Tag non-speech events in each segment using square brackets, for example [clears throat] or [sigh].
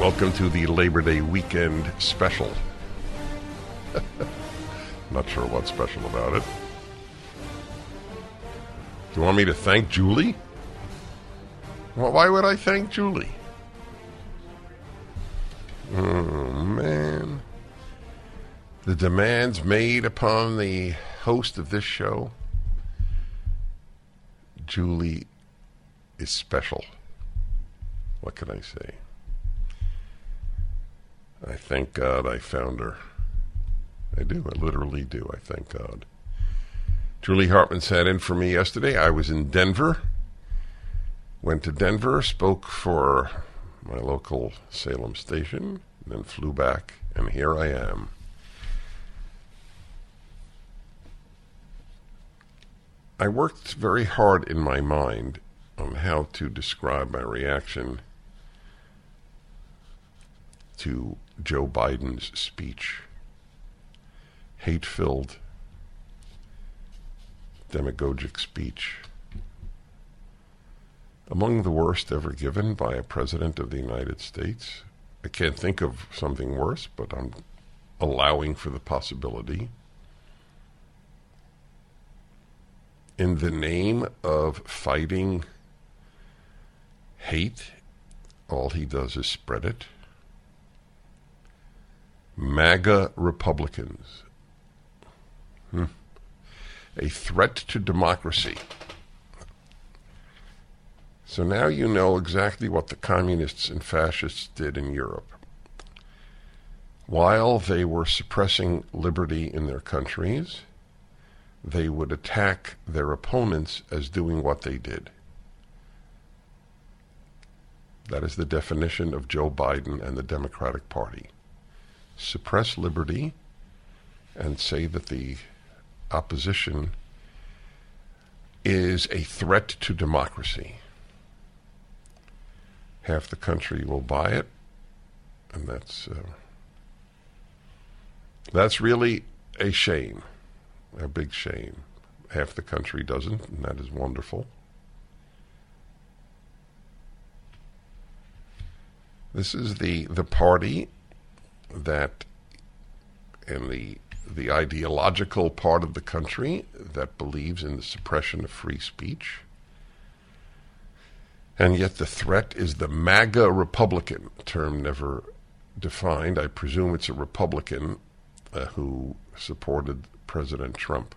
Welcome to the Labor Day weekend special. [laughs] Not sure what's special about it. Do you want me to thank Julie? Well, why would I thank Julie? Oh, man. The demands made upon the host of this show, Julie, is special. What can I say? I thank God I found her. I do. I literally do. I thank God. Julie Hartman sat in for me yesterday. I was in Denver. Went to Denver, spoke for my local Salem station, then flew back, and here I am. I worked very hard in my mind on how to describe my reaction to Joe Biden's speech. Hate filled, demagogic speech. Among the worst ever given by a president of the United States. I can't think of something worse, but I'm allowing for the possibility. In the name of fighting hate, all he does is spread it. MAGA Republicans. Hmm. A threat to democracy. So now you know exactly what the communists and fascists did in Europe. While they were suppressing liberty in their countries, they would attack their opponents as doing what they did. That is the definition of Joe Biden and the Democratic Party suppress liberty and say that the opposition is a threat to democracy. Half the country will buy it, and that's uh, that's really a shame, a big shame. Half the country doesn't, and that is wonderful. This is the the party that in the the ideological part of the country that believes in the suppression of free speech. And yet the threat is the MAGA Republican, term never defined. I presume it's a Republican uh, who supported President Trump.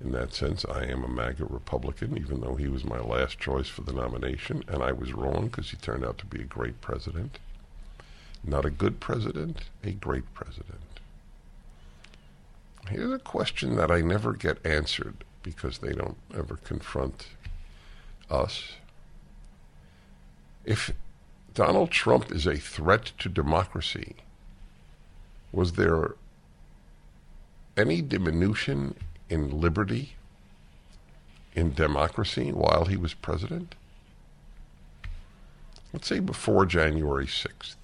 In that sense, I am a MAGA Republican, even though he was my last choice for the nomination, and I was wrong because he turned out to be a great president. Not a good president, a great president. Here's a question that I never get answered because they don't ever confront us. If Donald Trump is a threat to democracy, was there any diminution in liberty, in democracy, while he was president? Let's say before January 6th.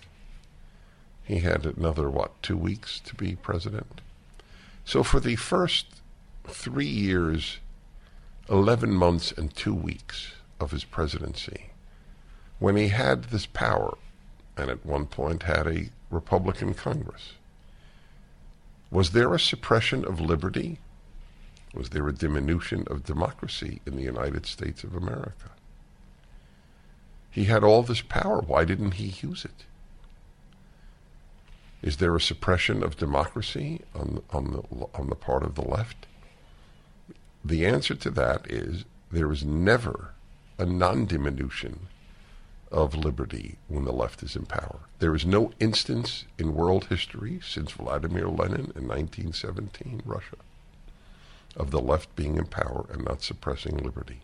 He had another, what, two weeks to be president? So for the first three years, 11 months, and two weeks of his presidency, when he had this power, and at one point had a Republican Congress, was there a suppression of liberty? Was there a diminution of democracy in the United States of America? He had all this power. Why didn't he use it? Is there a suppression of democracy on, on, the, on the part of the left? The answer to that is there is never a non diminution of liberty when the left is in power. There is no instance in world history since Vladimir Lenin in 1917, Russia, of the left being in power and not suppressing liberty.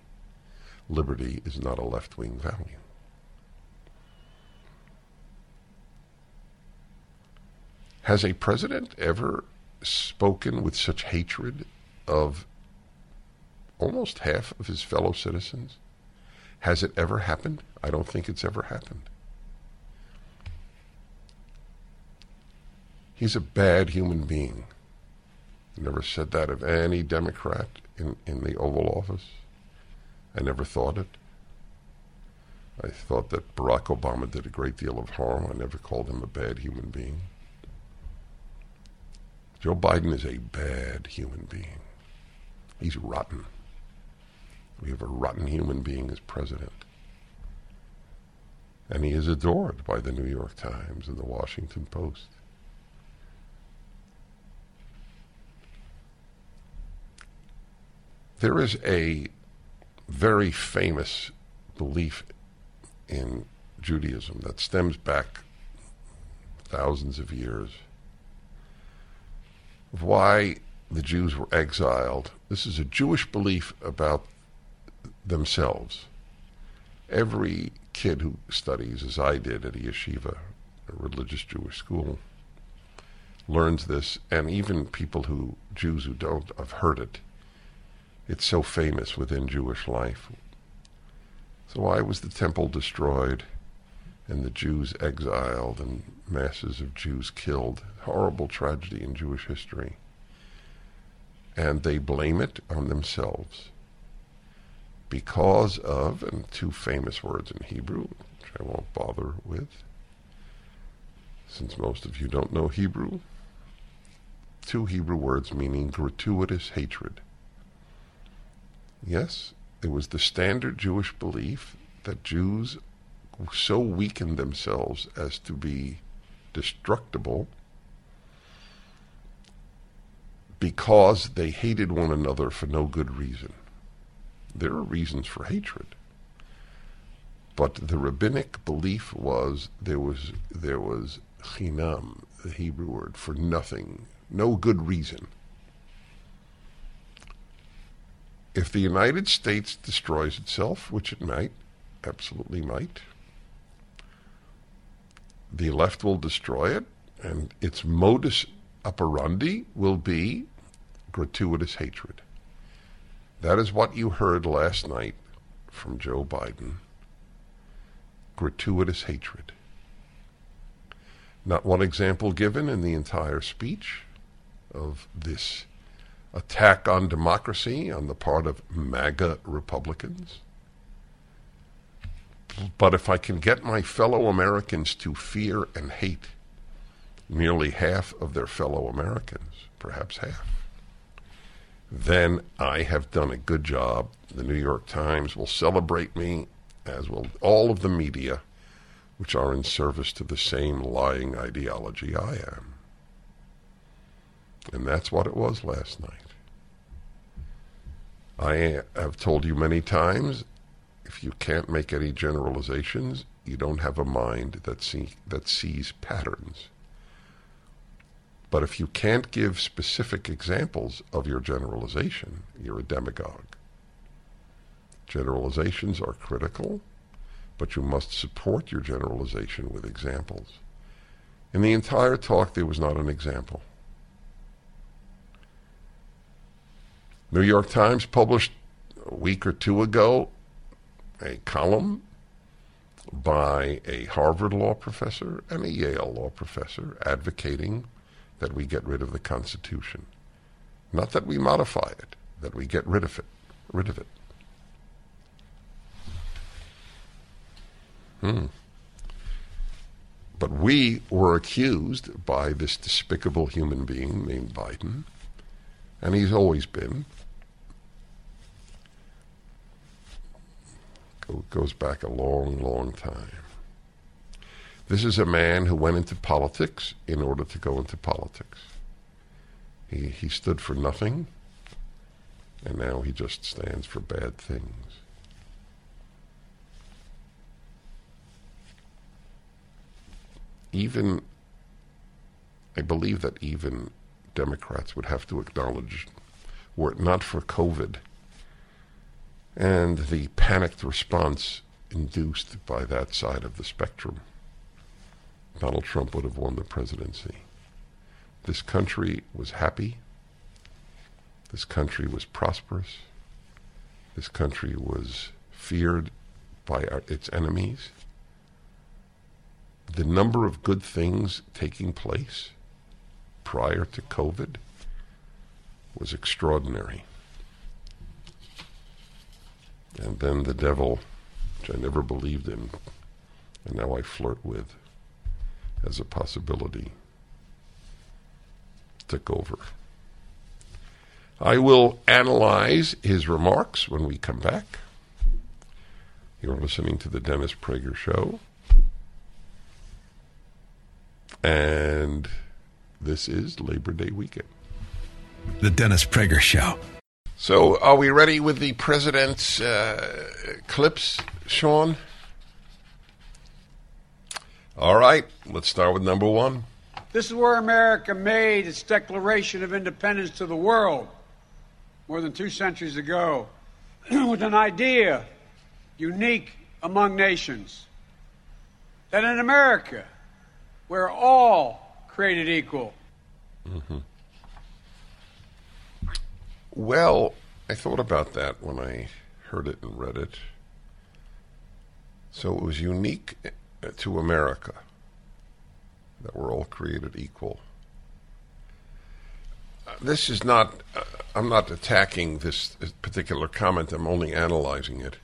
Liberty is not a left wing value. Has a president ever spoken with such hatred of almost half of his fellow citizens? Has it ever happened? I don't think it's ever happened. He's a bad human being. I never said that of any Democrat in, in the Oval Office. I never thought it. I thought that Barack Obama did a great deal of harm. I never called him a bad human being. Joe Biden is a bad human being. He's rotten. We have a rotten human being as president. And he is adored by the New York Times and the Washington Post. There is a very famous belief in Judaism that stems back thousands of years why the Jews were exiled. This is a Jewish belief about themselves. Every kid who studies, as I did at a yeshiva, a religious Jewish school, learns this, and even people who, Jews who don't, have heard it. It's so famous within Jewish life. So why was the temple destroyed and the Jews exiled and masses of Jews killed? Horrible tragedy in Jewish history. And they blame it on themselves because of, and two famous words in Hebrew, which I won't bother with, since most of you don't know Hebrew. Two Hebrew words meaning gratuitous hatred. Yes, it was the standard Jewish belief that Jews so weakened themselves as to be destructible because they hated one another for no good reason. There are reasons for hatred. But the rabbinic belief was there was there was chinam, the Hebrew word for nothing, no good reason. If the United States destroys itself, which it might, absolutely might, the left will destroy it, and its modus operandi will be gratuitous hatred. That is what you heard last night from Joe Biden. Gratuitous hatred. Not one example given in the entire speech of this attack on democracy on the part of MAGA Republicans. But if I can get my fellow Americans to fear and hate nearly half of their fellow Americans, perhaps half, then I have done a good job. The New York Times will celebrate me, as will all of the media, which are in service to the same lying ideology I am. And that's what it was last night. I have told you many times if you can't make any generalizations, you don't have a mind that, see, that sees patterns. But if you can't give specific examples of your generalization, you're a demagogue. Generalizations are critical, but you must support your generalization with examples. In the entire talk, there was not an example. New York Times published a week or two ago a column by a Harvard law professor and a Yale law professor advocating that we get rid of the Constitution. Not that we modify it, that we get rid of it. Rid of it. Hmm. But we were accused by this despicable human being named Biden, and he's always been, goes back a long, long time. This is a man who went into politics in order to go into politics. He, he stood for nothing, and now he just stands for bad things. Even, I believe that even Democrats would have to acknowledge, were it not for COVID, and the panicked response induced by that side of the spectrum. Donald Trump would have won the presidency. this country was happy. This country was prosperous. This country was feared by our, its enemies. The number of good things taking place prior to COVID was extraordinary. And then the devil, which I never believed in, and now I flirt with as a possibility, took over. I will analyze his remarks when we come back. You're listening to the Dennis Prager Show. And this is Labor Day weekend. The Dennis Prager Show. So, are we ready with the president's uh, clips, Sean? All right, let's start with number one. This is where America made its Declaration of Independence to the world more than two centuries ago [clears throat] with an idea unique among nations that in America, we're all created equal. Mm-hmm. Well, I thought about that when I heard it and read it. So it was unique to America that we're all created equal. Uh, this is not, uh, I'm not attacking this particular comment, I'm only analyzing it.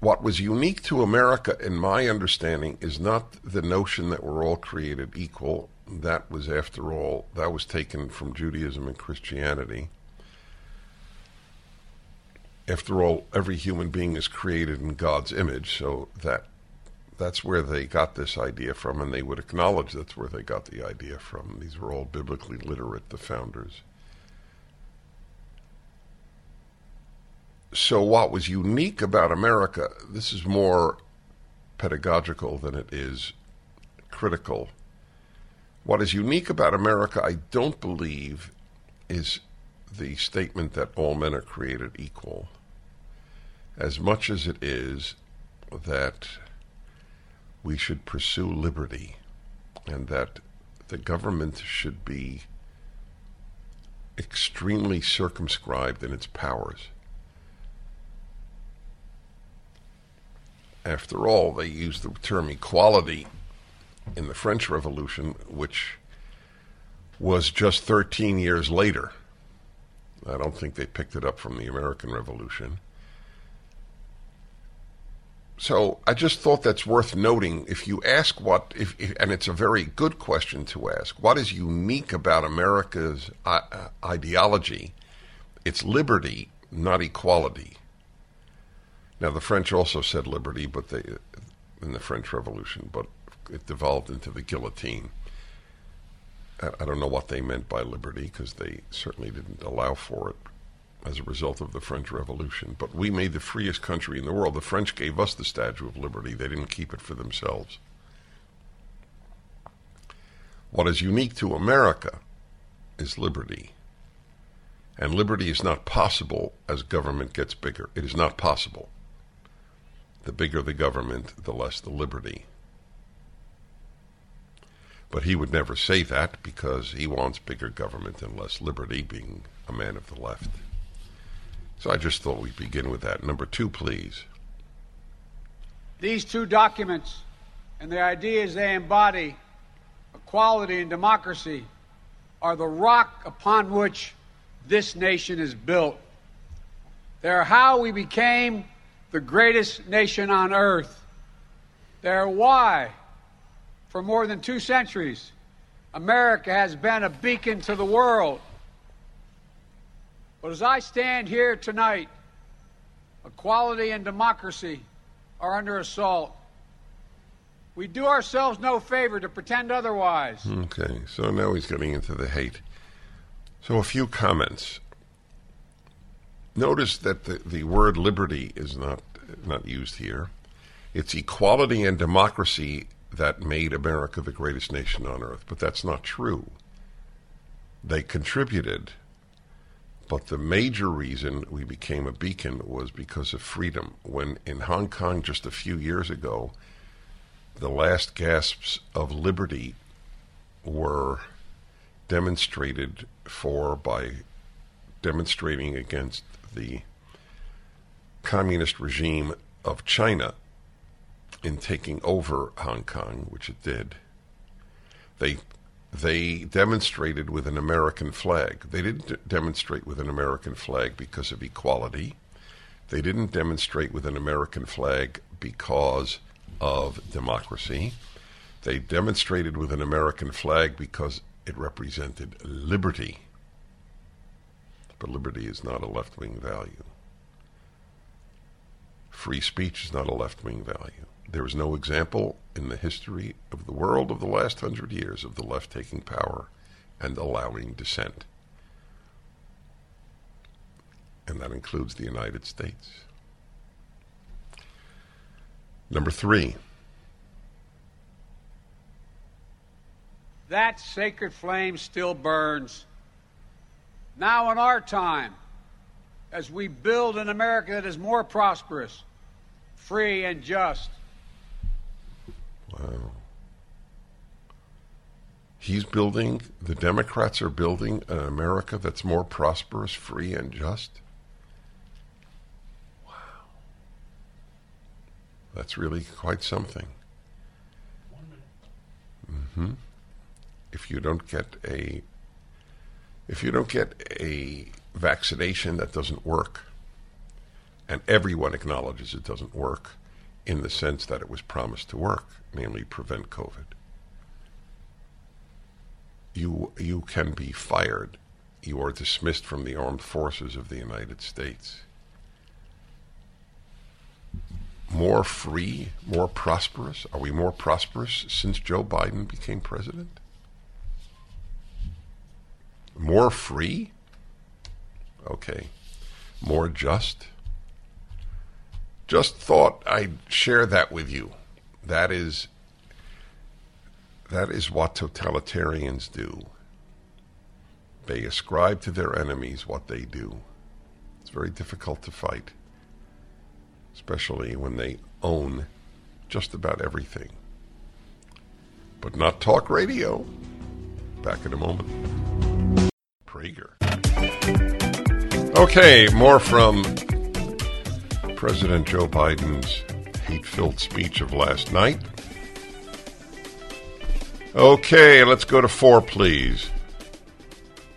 What was unique to America, in my understanding, is not the notion that we're all created equal. That was, after all, that was taken from Judaism and Christianity. After all, every human being is created in God's image, so that that's where they got this idea from, and they would acknowledge that's where they got the idea from. These were all biblically literate, the founders. So, what was unique about America, this is more pedagogical than it is critical. What is unique about America, I don't believe, is the statement that all men are created equal, as much as it is that we should pursue liberty and that the government should be extremely circumscribed in its powers. After all, they use the term equality in the French Revolution, which was just 13 years later. I don't think they picked it up from the American Revolution. So I just thought that's worth noting. If you ask what, if, if, and it's a very good question to ask, what is unique about America's uh, ideology? It's liberty, not equality. Now, the French also said liberty, but they in the French Revolution, but it devolved into the guillotine. I don't know what they meant by liberty because they certainly didn't allow for it as a result of the French Revolution. But we made the freest country in the world. The French gave us the Statue of Liberty, they didn't keep it for themselves. What is unique to America is liberty. And liberty is not possible as government gets bigger. It is not possible. The bigger the government, the less the liberty. But he would never say that because he wants bigger government and less liberty, being a man of the left. So I just thought we'd begin with that. Number two, please. These two documents and the ideas they embody, equality and democracy, are the rock upon which this nation is built. They are how we became the greatest nation on earth. They are why, for more than two centuries, America has been a beacon to the world but as I stand here tonight, equality and democracy are under assault. We do ourselves no favor to pretend otherwise. Okay, so now he's getting into the hate. So, a few comments. Notice that the, the word liberty is not, not used here. It's equality and democracy that made America the greatest nation on earth, but that's not true. They contributed but the major reason we became a beacon was because of freedom. When in Hong Kong just a few years ago, the last gasps of liberty were demonstrated for by demonstrating against the communist regime of China in taking over Hong Kong, which it did. They they demonstrated with an American flag. They didn't demonstrate with an American flag because of equality. They didn't demonstrate with an American flag because of democracy. They demonstrated with an American flag because it represented liberty. But liberty is not a left wing value. Free speech is not a left wing value. There is no example in the history of the world of the last hundred years of the left taking power and allowing dissent. And that includes the United States. Number three. That sacred flame still burns. Now, in our time, as we build an America that is more prosperous, free, and just. Wow. He's building, the Democrats are building an America that's more prosperous, free, and just. Wow. That's really quite something. Mm-hmm. If you don't get a if you don't get a vaccination that doesn't work, and everyone acknowledges it doesn't work in the sense that it was promised to work, namely prevent COVID, you you can be fired. You are dismissed from the armed forces of the United States. More free, more prosperous? Are we more prosperous since Joe Biden became president? More free? Okay. More just? Just thought I'd share that with you. That is that is what totalitarians do. They ascribe to their enemies what they do. It's very difficult to fight, especially when they own just about everything. But not talk radio. Back in a moment. Prager. Okay, more from President Joe Biden's hate filled speech of last night. Okay, let's go to four, please.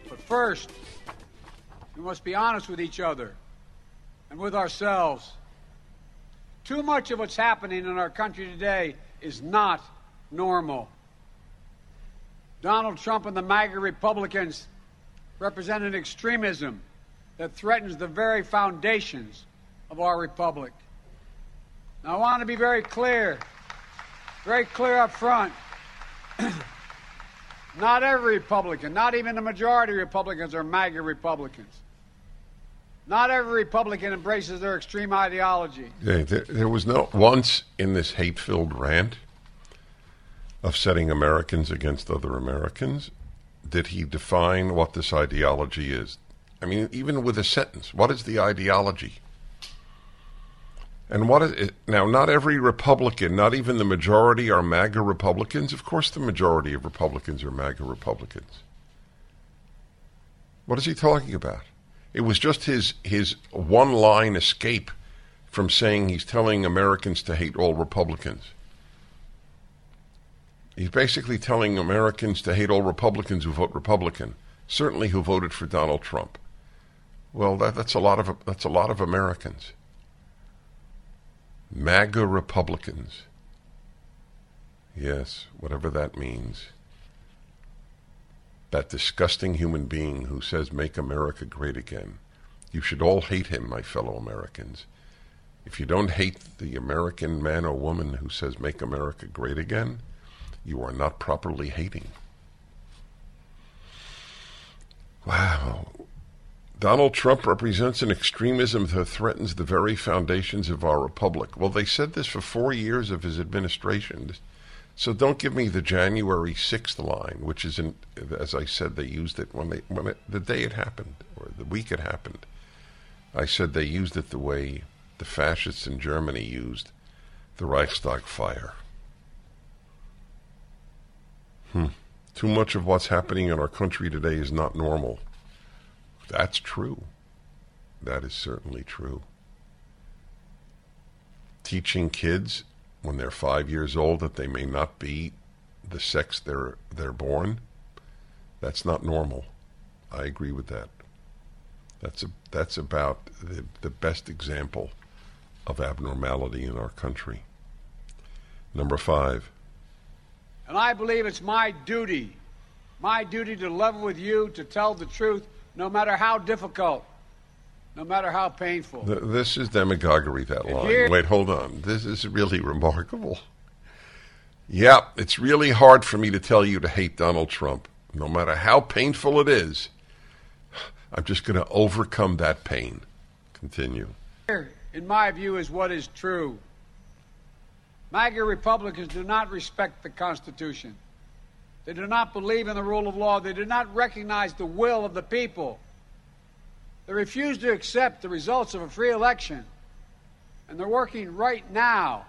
But first, we must be honest with each other and with ourselves. Too much of what's happening in our country today is not normal. Donald Trump and the MAGA Republicans represent an extremism that threatens the very foundations of our republic. Now, I want to be very clear, very clear up front. [clears throat] not every Republican, not even the majority of Republicans, are MAGA Republicans. Not every Republican embraces their extreme ideology. Yeah, there, there was no once in this hate-filled rant of setting Americans against other Americans did he define what this ideology is. I mean, even with a sentence, what is the ideology? And what is? Now, not every Republican, not even the majority, are MAGA Republicans. Of course, the majority of Republicans are MAGA Republicans. What is he talking about? It was just his, his one line escape from saying he's telling Americans to hate all Republicans. He's basically telling Americans to hate all Republicans who vote Republican, certainly who voted for Donald Trump. Well, that, that's a lot of that's a lot of Americans. MAGA Republicans. Yes, whatever that means. That disgusting human being who says, Make America great again. You should all hate him, my fellow Americans. If you don't hate the American man or woman who says, Make America great again, you are not properly hating. Wow. Donald Trump represents an extremism that threatens the very foundations of our republic. Well, they said this for four years of his administration. So don't give me the January 6th line, which is, in, as I said, they used it when they when it, the day it happened or the week it happened. I said they used it the way the fascists in Germany used the Reichstag fire. Hmm. Too much of what's happening in our country today is not normal. That's true. That is certainly true. Teaching kids when they're five years old that they may not be the sex they're they're born, that's not normal. I agree with that. That's a, that's about the, the best example of abnormality in our country. Number five. And I believe it's my duty, my duty to level with you, to tell the truth, no matter how difficult, no matter how painful. Th- this is demagoguery, that And line. Wait, hold on. This is really remarkable. Yeah, it's really hard for me to tell you to hate Donald Trump. No matter how painful it is, I'm just going to overcome that pain. Continue. Here, in my view, is what is true. MAGA Republicans do not respect the Constitution. They do not believe in the rule of law. They do not recognize the will of the people. They refuse to accept the results of a free election. And they're working right now,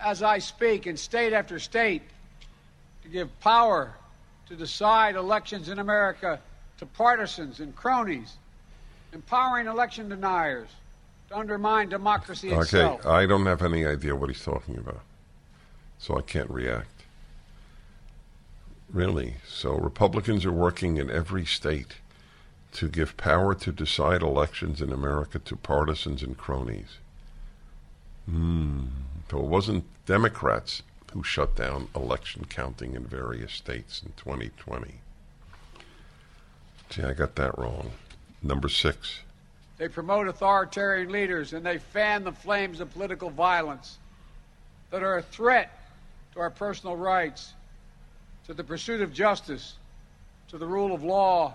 as I speak, in state after state, to give power to decide elections in America to partisans and cronies, empowering election deniers to undermine democracy Okay, itself. Okay, I don't have any idea what he's talking about, so I can't react. Really? So Republicans are working in every state to give power to decide elections in America to partisans and cronies. Hmm. So it wasn't Democrats who shut down election counting in various states in 2020. See, I got that wrong. Number six. They promote authoritarian leaders and they fan the flames of political violence that are a threat to our personal rights, to the pursuit of justice, to the rule of law,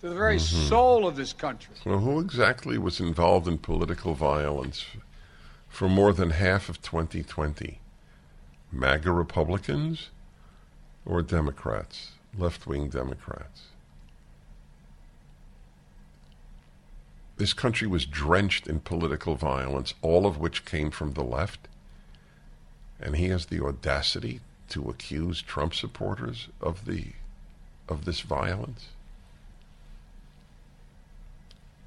to the very mm-hmm. soul of this country. Well, who exactly was involved in political violence for more than half of 2020? MAGA Republicans or Democrats, left wing Democrats? This country was drenched in political violence, all of which came from the left. And he has the audacity to accuse Trump supporters of the of this violence.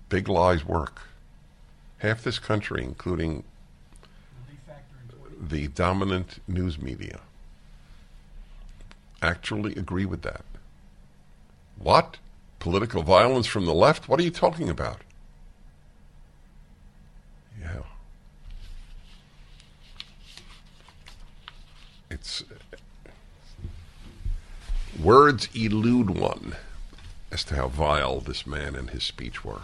Big lies work. Half this country, including the dominant news media, actually agree with that. What? Political violence from the left? What are you talking about? Yeah. It's. Words elude one as to how vile this man and his speech were.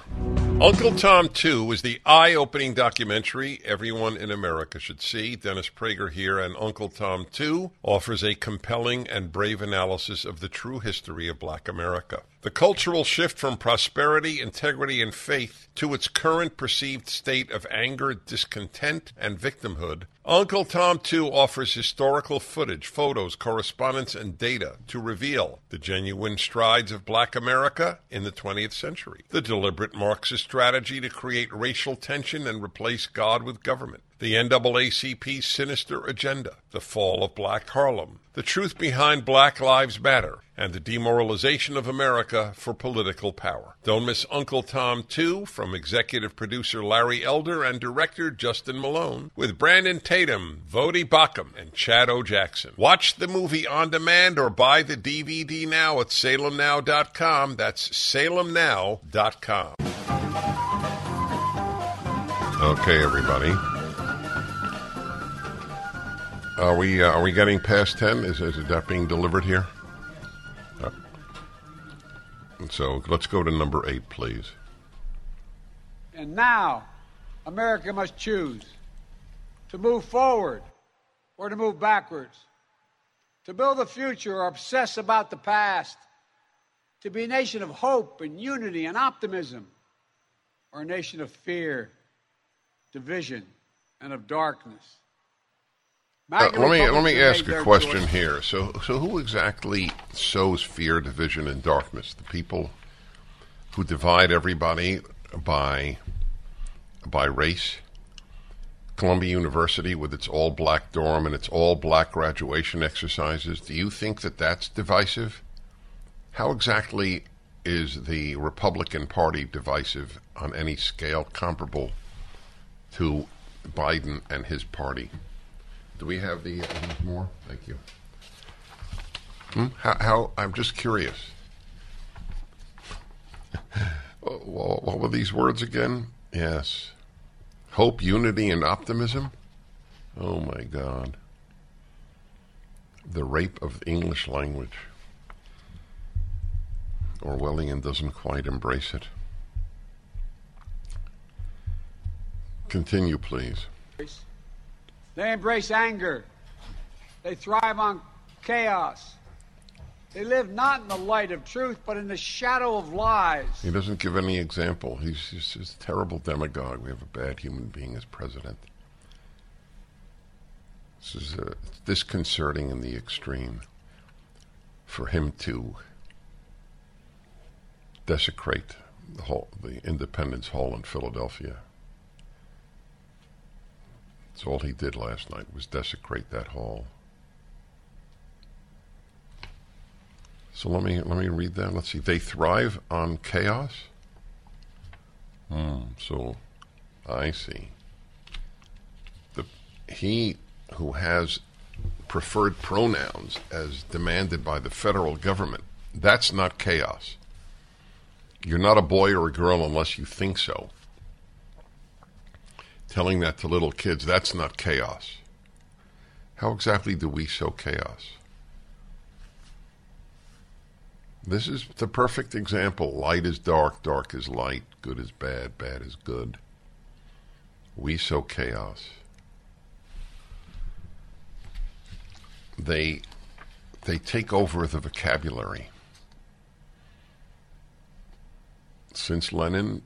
Uncle Tom 2 is the eye opening documentary everyone in America should see. Dennis Prager here, and Uncle Tom 2 offers a compelling and brave analysis of the true history of black America. The cultural shift from prosperity, integrity, and faith to its current perceived state of anger, discontent, and victimhood. Uncle Tom 2 offers historical footage, photos, correspondence, and data to reveal the genuine strides of black America in the 20th century, the deliberate Marxist strategy to create racial tension and replace God with government, the NAACP's sinister agenda, the fall of Black Harlem, the truth behind Black Lives Matter, and the demoralization of America for political power. Don't miss Uncle Tom 2 from executive producer Larry Elder and director Justin Malone with Brandon Tatum, Voddie Baucham, and Chad O. Jackson. Watch the movie on demand or buy the DVD now at salemnow.com. That's salemnow.com. Okay, everybody. Are we uh, are we getting past ten? Is, is that being delivered here? Uh, so let's go to number eight, please. And now, America must choose to move forward or to move backwards, to build a future or obsess about the past, to be a nation of hope and unity and optimism, or a nation of fear, division, and of darkness. Uh, let me let me ask a question here. So so who exactly sows fear, division, and darkness? The people who divide everybody by by race. Columbia University with its all black dorm and its all black graduation exercises. Do you think that that's divisive? How exactly is the Republican Party divisive on any scale comparable to Biden and his party? Do we have the uh, more? Thank you. Hmm? How, how? I'm just curious. [laughs] what were these words again? Yes. Hope, unity, and optimism? Oh my God. The rape of English language. Orwellian doesn't quite embrace it. Continue, please. They embrace anger. They thrive on chaos. They live not in the light of truth, but in the shadow of lies. He doesn't give any example. He's just a terrible demagogue. We have a bad human being as president. This is uh, disconcerting in the extreme for him to desecrate the, hall, the Independence Hall in Philadelphia. All he did last night was desecrate that hall. So let me let me read that. Let's see. They thrive on chaos. Hmm. So, I see. The he who has preferred pronouns as demanded by the federal government. That's not chaos. You're not a boy or a girl unless you think so. Telling that to little kids, that's not chaos. How exactly do we sow chaos? This is the perfect example. Light is dark, dark is light, good is bad, bad is good. We sow chaos. They they take over the vocabulary. Since Lenin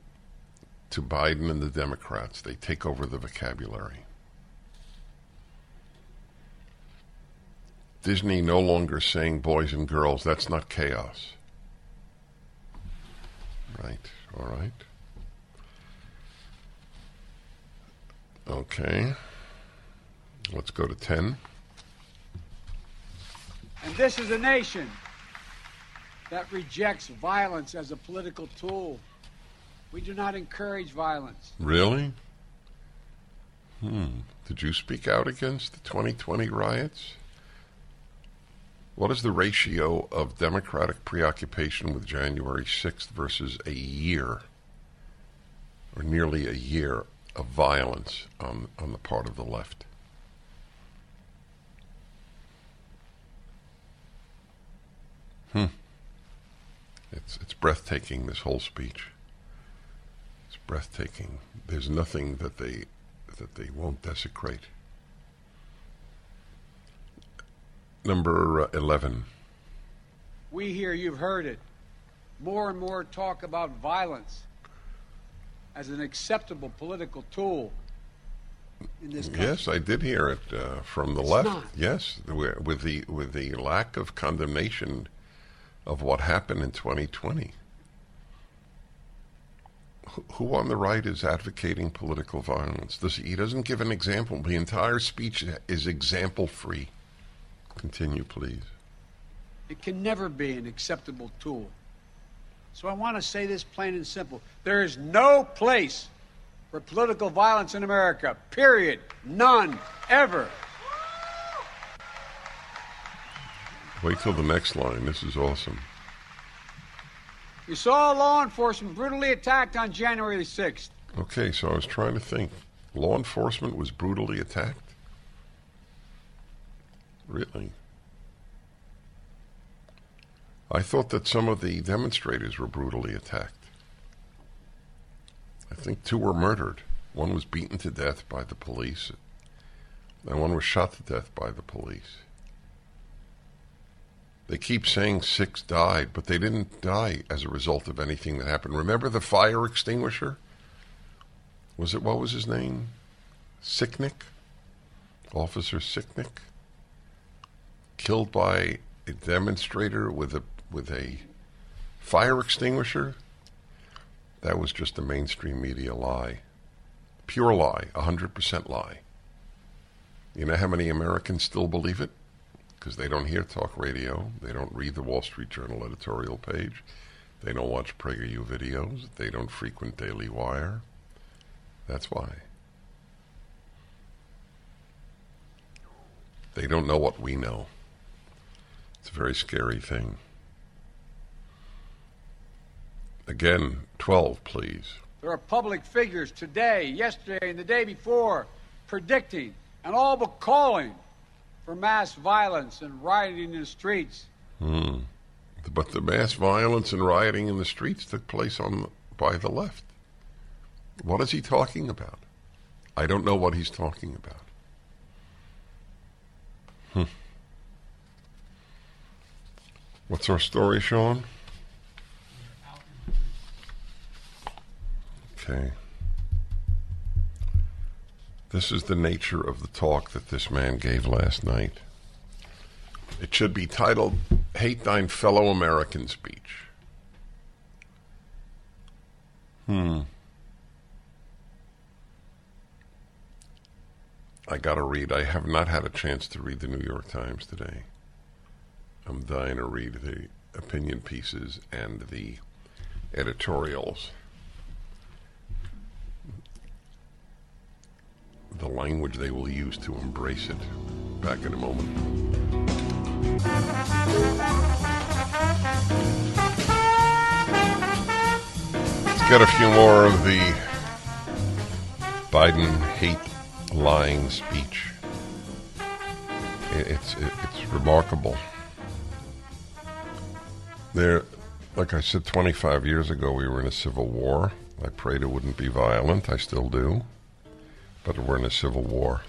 to Biden and the Democrats, they take over the vocabulary. Disney no longer saying boys and girls. That's not chaos. Right, all right. Okay. Let's go to 10. And this is a nation that rejects violence as a political tool. We do not encourage violence. Really? Hmm. Did you speak out against the 2020 riots? What is the ratio of Democratic preoccupation with January 6th versus a year, or nearly a year, of violence on, on the part of the left? Hmm. It's, it's breathtaking, this whole speech. It's breathtaking. There's nothing that they, that they won't desecrate. Number uh, 11. We hear, you've heard it. More and more talk about violence as an acceptable political tool in this country. Yes, I did hear it uh, from the It's left. not. Yes, with the with the lack of condemnation of what happened in 2020. Who- on the right is advocating political violence? Does he doesn't give an example. The entire speech is example free. Continue, please. It can never be an acceptable tool. So I want to say this plain and simple. There is no place for political violence in America. Period. None. Ever. Wait till the next line. This is awesome. We saw law enforcement brutally attacked on January 6th. Okay, so I was trying to think. Law enforcement was brutally attacked? Really? I thought that some of the demonstrators were brutally attacked. I think two were murdered. One was beaten to death by the police, and one was shot to death by the police. They keep saying six died, but they didn't die as a result of anything that happened. Remember the fire extinguisher? Was it, what was his name? Sicknick? Officer Sicknick? Killed by a demonstrator with a, with a fire extinguisher? That was just a mainstream media lie. Pure lie, 100% lie. You know how many Americans still believe it? Because they don't hear talk radio. They don't read the Wall Street Journal editorial page. They don't watch PragerU videos. They don't frequent Daily Wire. That's why. They don't know what we know. It's a very scary thing. Again, 12, please. There are public figures today, yesterday, and the day before predicting and all but calling for mass violence and rioting in the streets. Hmm. But the mass violence and rioting in the streets took place on by the left. What is he talking about? I don't know what he's talking about. Hmm. What's our story, Sean? Okay. This is the nature of the talk that this man gave last night. It should be titled Hate Thine Fellow American Speech. Hmm. I got to read. I have not had a chance to read the New York Times today. I'm dying to read the opinion pieces and the editorials. The language they will use to embrace it. Back in a moment. Let's get a few more of the Biden hate lying speech. It's it's remarkable. There, like I said, 25 years ago, we were in a civil war. I prayed it wouldn't be violent. I still do, but we're in a civil war.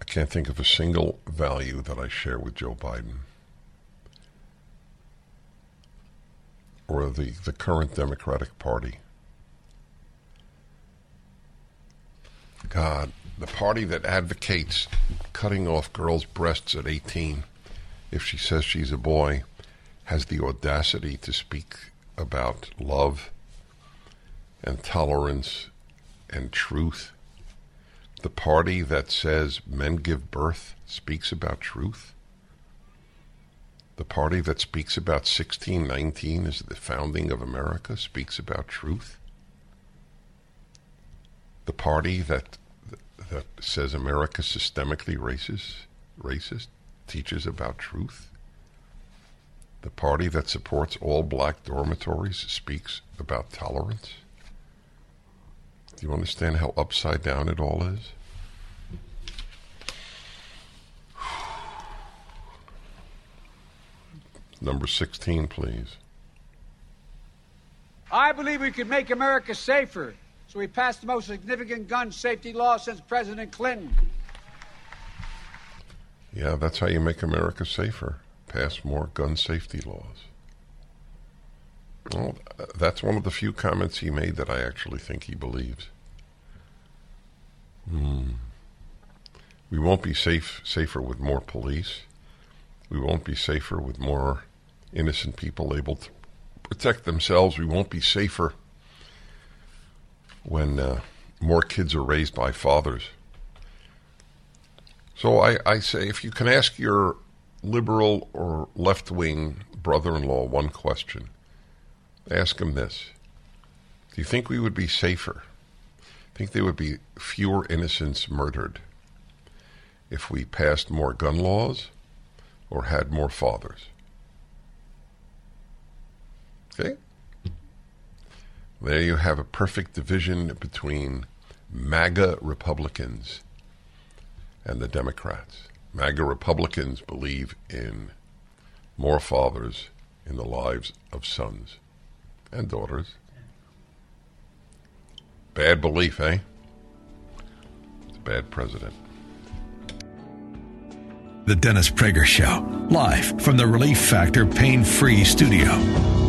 I can't think of a single value that I share with Joe Biden or the, the current Democratic Party. God, the party that advocates cutting off girls' breasts at 18 if she says she's a boy has the audacity to speak about love and tolerance and truth. The party that says men give birth speaks about truth. The party that speaks about 1619 as the founding of America speaks about truth. The party that that says America systemically racist, racist teaches about truth. The party that supports all black dormitories speaks about tolerance. Do you understand how upside down it all is? Number 16, please. I believe we could make America safer, so we passed the most significant gun safety law since President Clinton. Yeah, that's how you make America safer. Pass more gun safety laws. Well, that's one of the few comments he made that I actually think he believes. Hmm. We won't be safe safer with more police. We won't be safer with more innocent people able to protect themselves. We won't be safer when uh, more kids are raised by fathers. So I, I say if you can ask your liberal or left wing brother in law one question, ask them this Do you think we would be safer? think there would be fewer innocents murdered if we passed more gun laws or had more fathers. Okay? There you have a perfect division between MAGA Republicans and the Democrats. MAGA Republicans believe in more fathers in the lives of sons and daughters. Bad belief, eh? It's a bad president. The Dennis Prager Show, live from the Relief Factor Pain Free Studio.